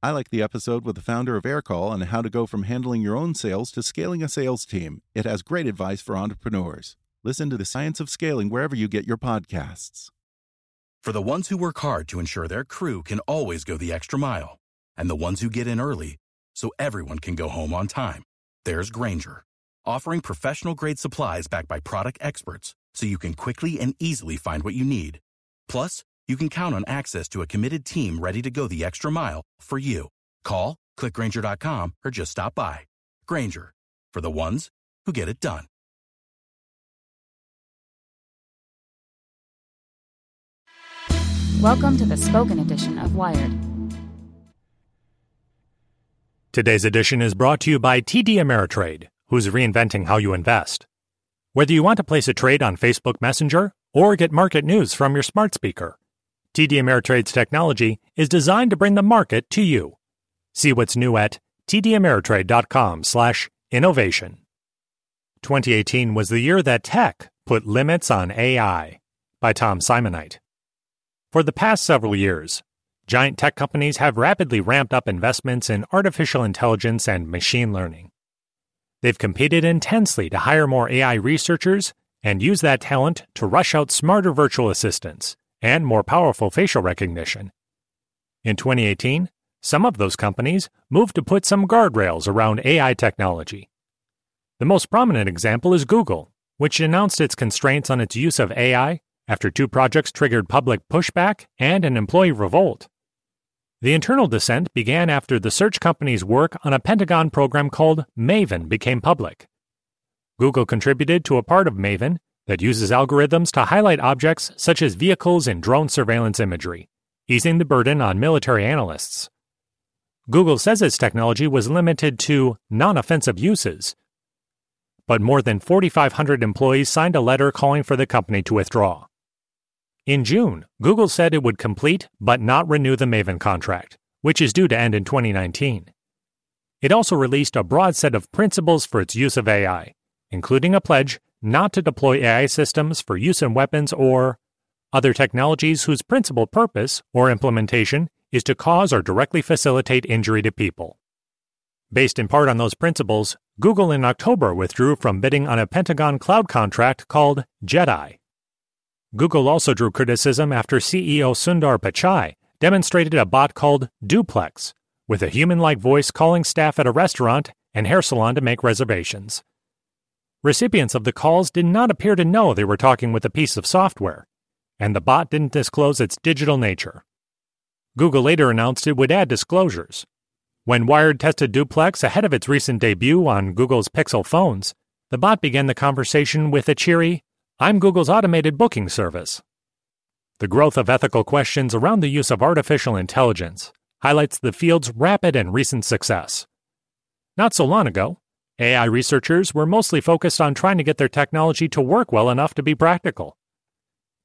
I like the episode with the founder of Aircall on how to go from handling your own sales to scaling a sales team. It has great advice for entrepreneurs. Listen to the science of scaling wherever you get your podcasts. For the ones who work hard to ensure their crew can always go the extra mile, and the ones who get in early so everyone can go home on time, there's Grainger, offering professional grade supplies backed by product experts so you can quickly and easily find what you need. Plus, you can count on access to a committed team ready to go the extra mile for you. Call, clickgrainger.com, or just stop by. Grainger, for the ones who get it done. Welcome to the spoken edition of Wired. Today's edition is brought to you by TD Ameritrade, who's reinventing how you invest. Whether you want to place a trade on Facebook Messenger or get market news from your smart speaker, TD Ameritrade's technology is designed to bring the market to you. See what's new at tdameritrade.com/innovation. 2018 was the year that tech put limits on AI by Tom Simonite. For the past several years, giant tech companies have rapidly ramped up investments in artificial intelligence and machine learning. They've competed intensely to hire more AI researchers and use that talent to rush out smarter virtual assistants and more powerful facial recognition. In 2018, some of those companies moved to put some guardrails around AI technology. The most prominent example is Google, which announced its constraints on its use of AI after two projects triggered public pushback and an employee revolt. The internal dissent began after the search company's work on a Pentagon program called Maven became public. Google contributed to a part of Maven that uses algorithms to highlight objects such as vehicles and drone surveillance imagery, easing the burden on military analysts. Google says its technology was limited to non offensive uses. But more than 4,500 employees signed a letter calling for the company to withdraw. In June, Google said it would complete but not renew the Maven contract, which is due to end in 2019. It also released a broad set of principles for its use of AI, including a pledge not to deploy AI systems for use in weapons or other technologies whose principal purpose or implementation is to cause or directly facilitate injury to people. Based in part on those principles, Google in October withdrew from bidding on a Pentagon cloud contract called JEDI. Google also drew criticism after CEO Sundar Pichai demonstrated a bot called Duplex, with a human like voice calling staff at a restaurant and hair salon to make reservations. Recipients of the calls did not appear to know they were talking with a piece of software, and the bot didn't disclose its digital nature. Google later announced it would add disclosures. When Wired tested Duplex ahead of its recent debut on Google's Pixel phones, the bot began the conversation with a cheery, I'm Google's automated booking service. The growth of ethical questions around the use of artificial intelligence highlights the field's rapid and recent success. Not so long ago, AI researchers were mostly focused on trying to get their technology to work well enough to be practical.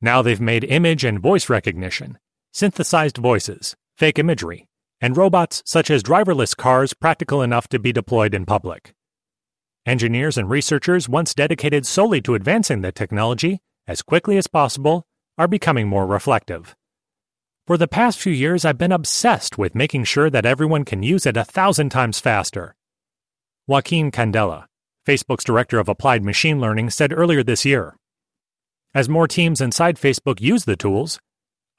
Now they've made image and voice recognition, synthesized voices, fake imagery, and robots such as driverless cars practical enough to be deployed in public. Engineers and researchers once dedicated solely to advancing the technology as quickly as possible are becoming more reflective. For the past few years, I've been obsessed with making sure that everyone can use it a thousand times faster. Joaquin Candela, Facebook's director of applied machine learning, said earlier this year. As more teams inside Facebook use the tools,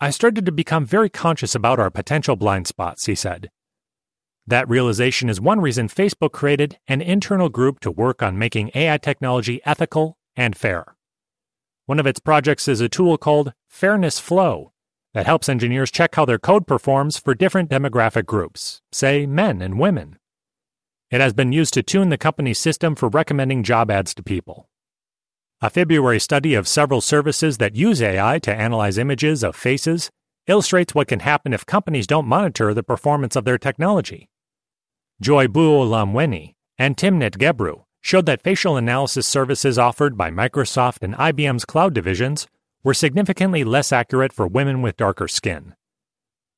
I started to become very conscious about our potential blind spots, he said. That realization is one reason Facebook created an internal group to work on making AI technology ethical and fair. One of its projects is a tool called Fairness Flow that helps engineers check how their code performs for different demographic groups, say men and women. It has been used to tune the company's system for recommending job ads to people. A February study of several services that use AI to analyze images of faces illustrates what can happen if companies don't monitor the performance of their technology. Joy Buolamwini and Timnit Gebru showed that facial analysis services offered by Microsoft and IBM's cloud divisions were significantly less accurate for women with darker skin.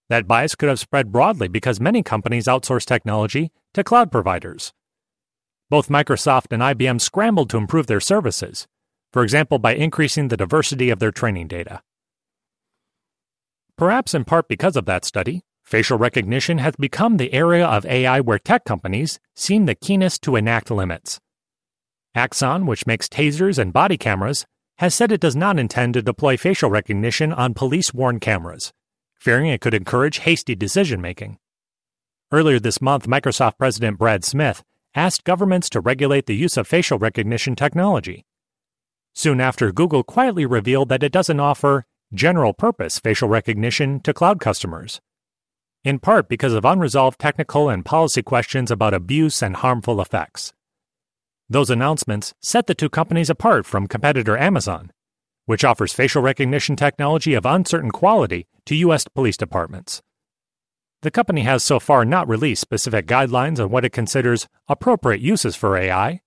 That bias could have spread broadly because many companies outsource technology to cloud providers. Both Microsoft and IBM scrambled to improve their services, for example, by increasing the diversity of their training data. Perhaps in part because of that study, facial recognition has become the area of AI where tech companies seem the keenest to enact limits. Axon, which makes tasers and body cameras, has said it does not intend to deploy facial recognition on police worn cameras, fearing it could encourage hasty decision making. Earlier this month, Microsoft President Brad Smith asked governments to regulate the use of facial recognition technology. Soon after, Google quietly revealed that it doesn't offer general purpose facial recognition to cloud customers, in part because of unresolved technical and policy questions about abuse and harmful effects. Those announcements set the two companies apart from competitor Amazon, which offers facial recognition technology of uncertain quality to U.S. police departments. The company has so far not released specific guidelines on what it considers appropriate uses for AI,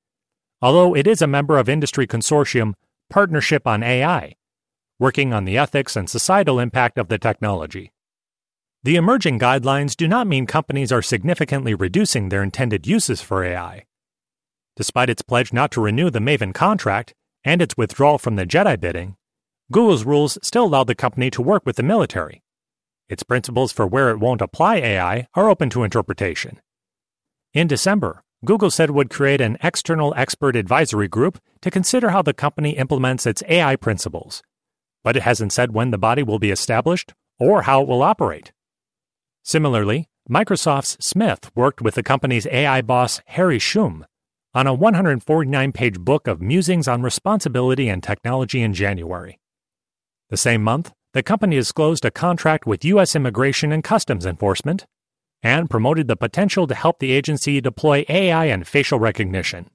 although it is a member of industry consortium Partnership on AI, working on the ethics and societal impact of the technology. The emerging guidelines do not mean companies are significantly reducing their intended uses for AI. Despite its pledge not to renew the Maven contract and its withdrawal from the JEDI bidding, Google's rules still allow the company to work with the military. Its principles for where it won't apply AI are open to interpretation. In December, Google said it would create an external expert advisory group to consider how the company implements its AI principles, but it hasn't said when the body will be established or how it will operate. Similarly, Microsoft's Smith worked with the company's AI boss Harry Shum on a 149 page book of musings on responsibility and technology in January. The same month, the company disclosed a contract with U.S. Immigration and Customs Enforcement and promoted the potential to help the agency deploy AI and facial recognition.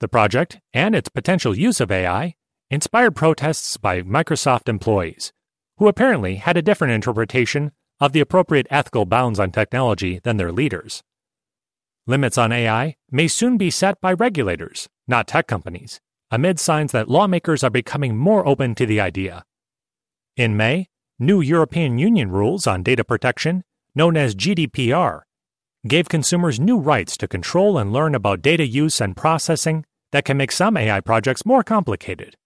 The project and its potential use of AI inspired protests by Microsoft employees, who apparently had a different interpretation of the appropriate ethical bounds on technology than their leaders. Limits on AI may soon be set by regulators, not tech companies, amid signs that lawmakers are becoming more open to the idea. In May, new European Union rules on data protection, known as GDPR, gave consumers new rights to control and learn about data use and processing that can make some AI projects more complicated.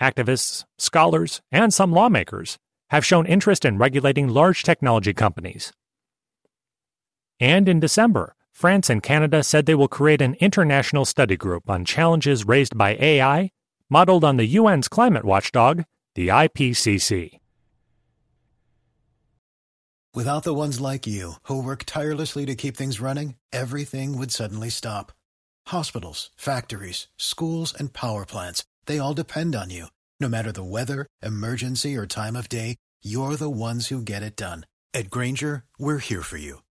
Activists, scholars, and some lawmakers have shown interest in regulating large technology companies. And in December, France and Canada said they will create an international study group on challenges raised by AI, modeled on the UN's climate watchdog, the IPCC. Without the ones like you, who work tirelessly to keep things running, everything would suddenly stop. Hospitals, factories, schools, and power plants, they all depend on you. No matter the weather, emergency, or time of day, you're the ones who get it done. At Grainger, we're here for you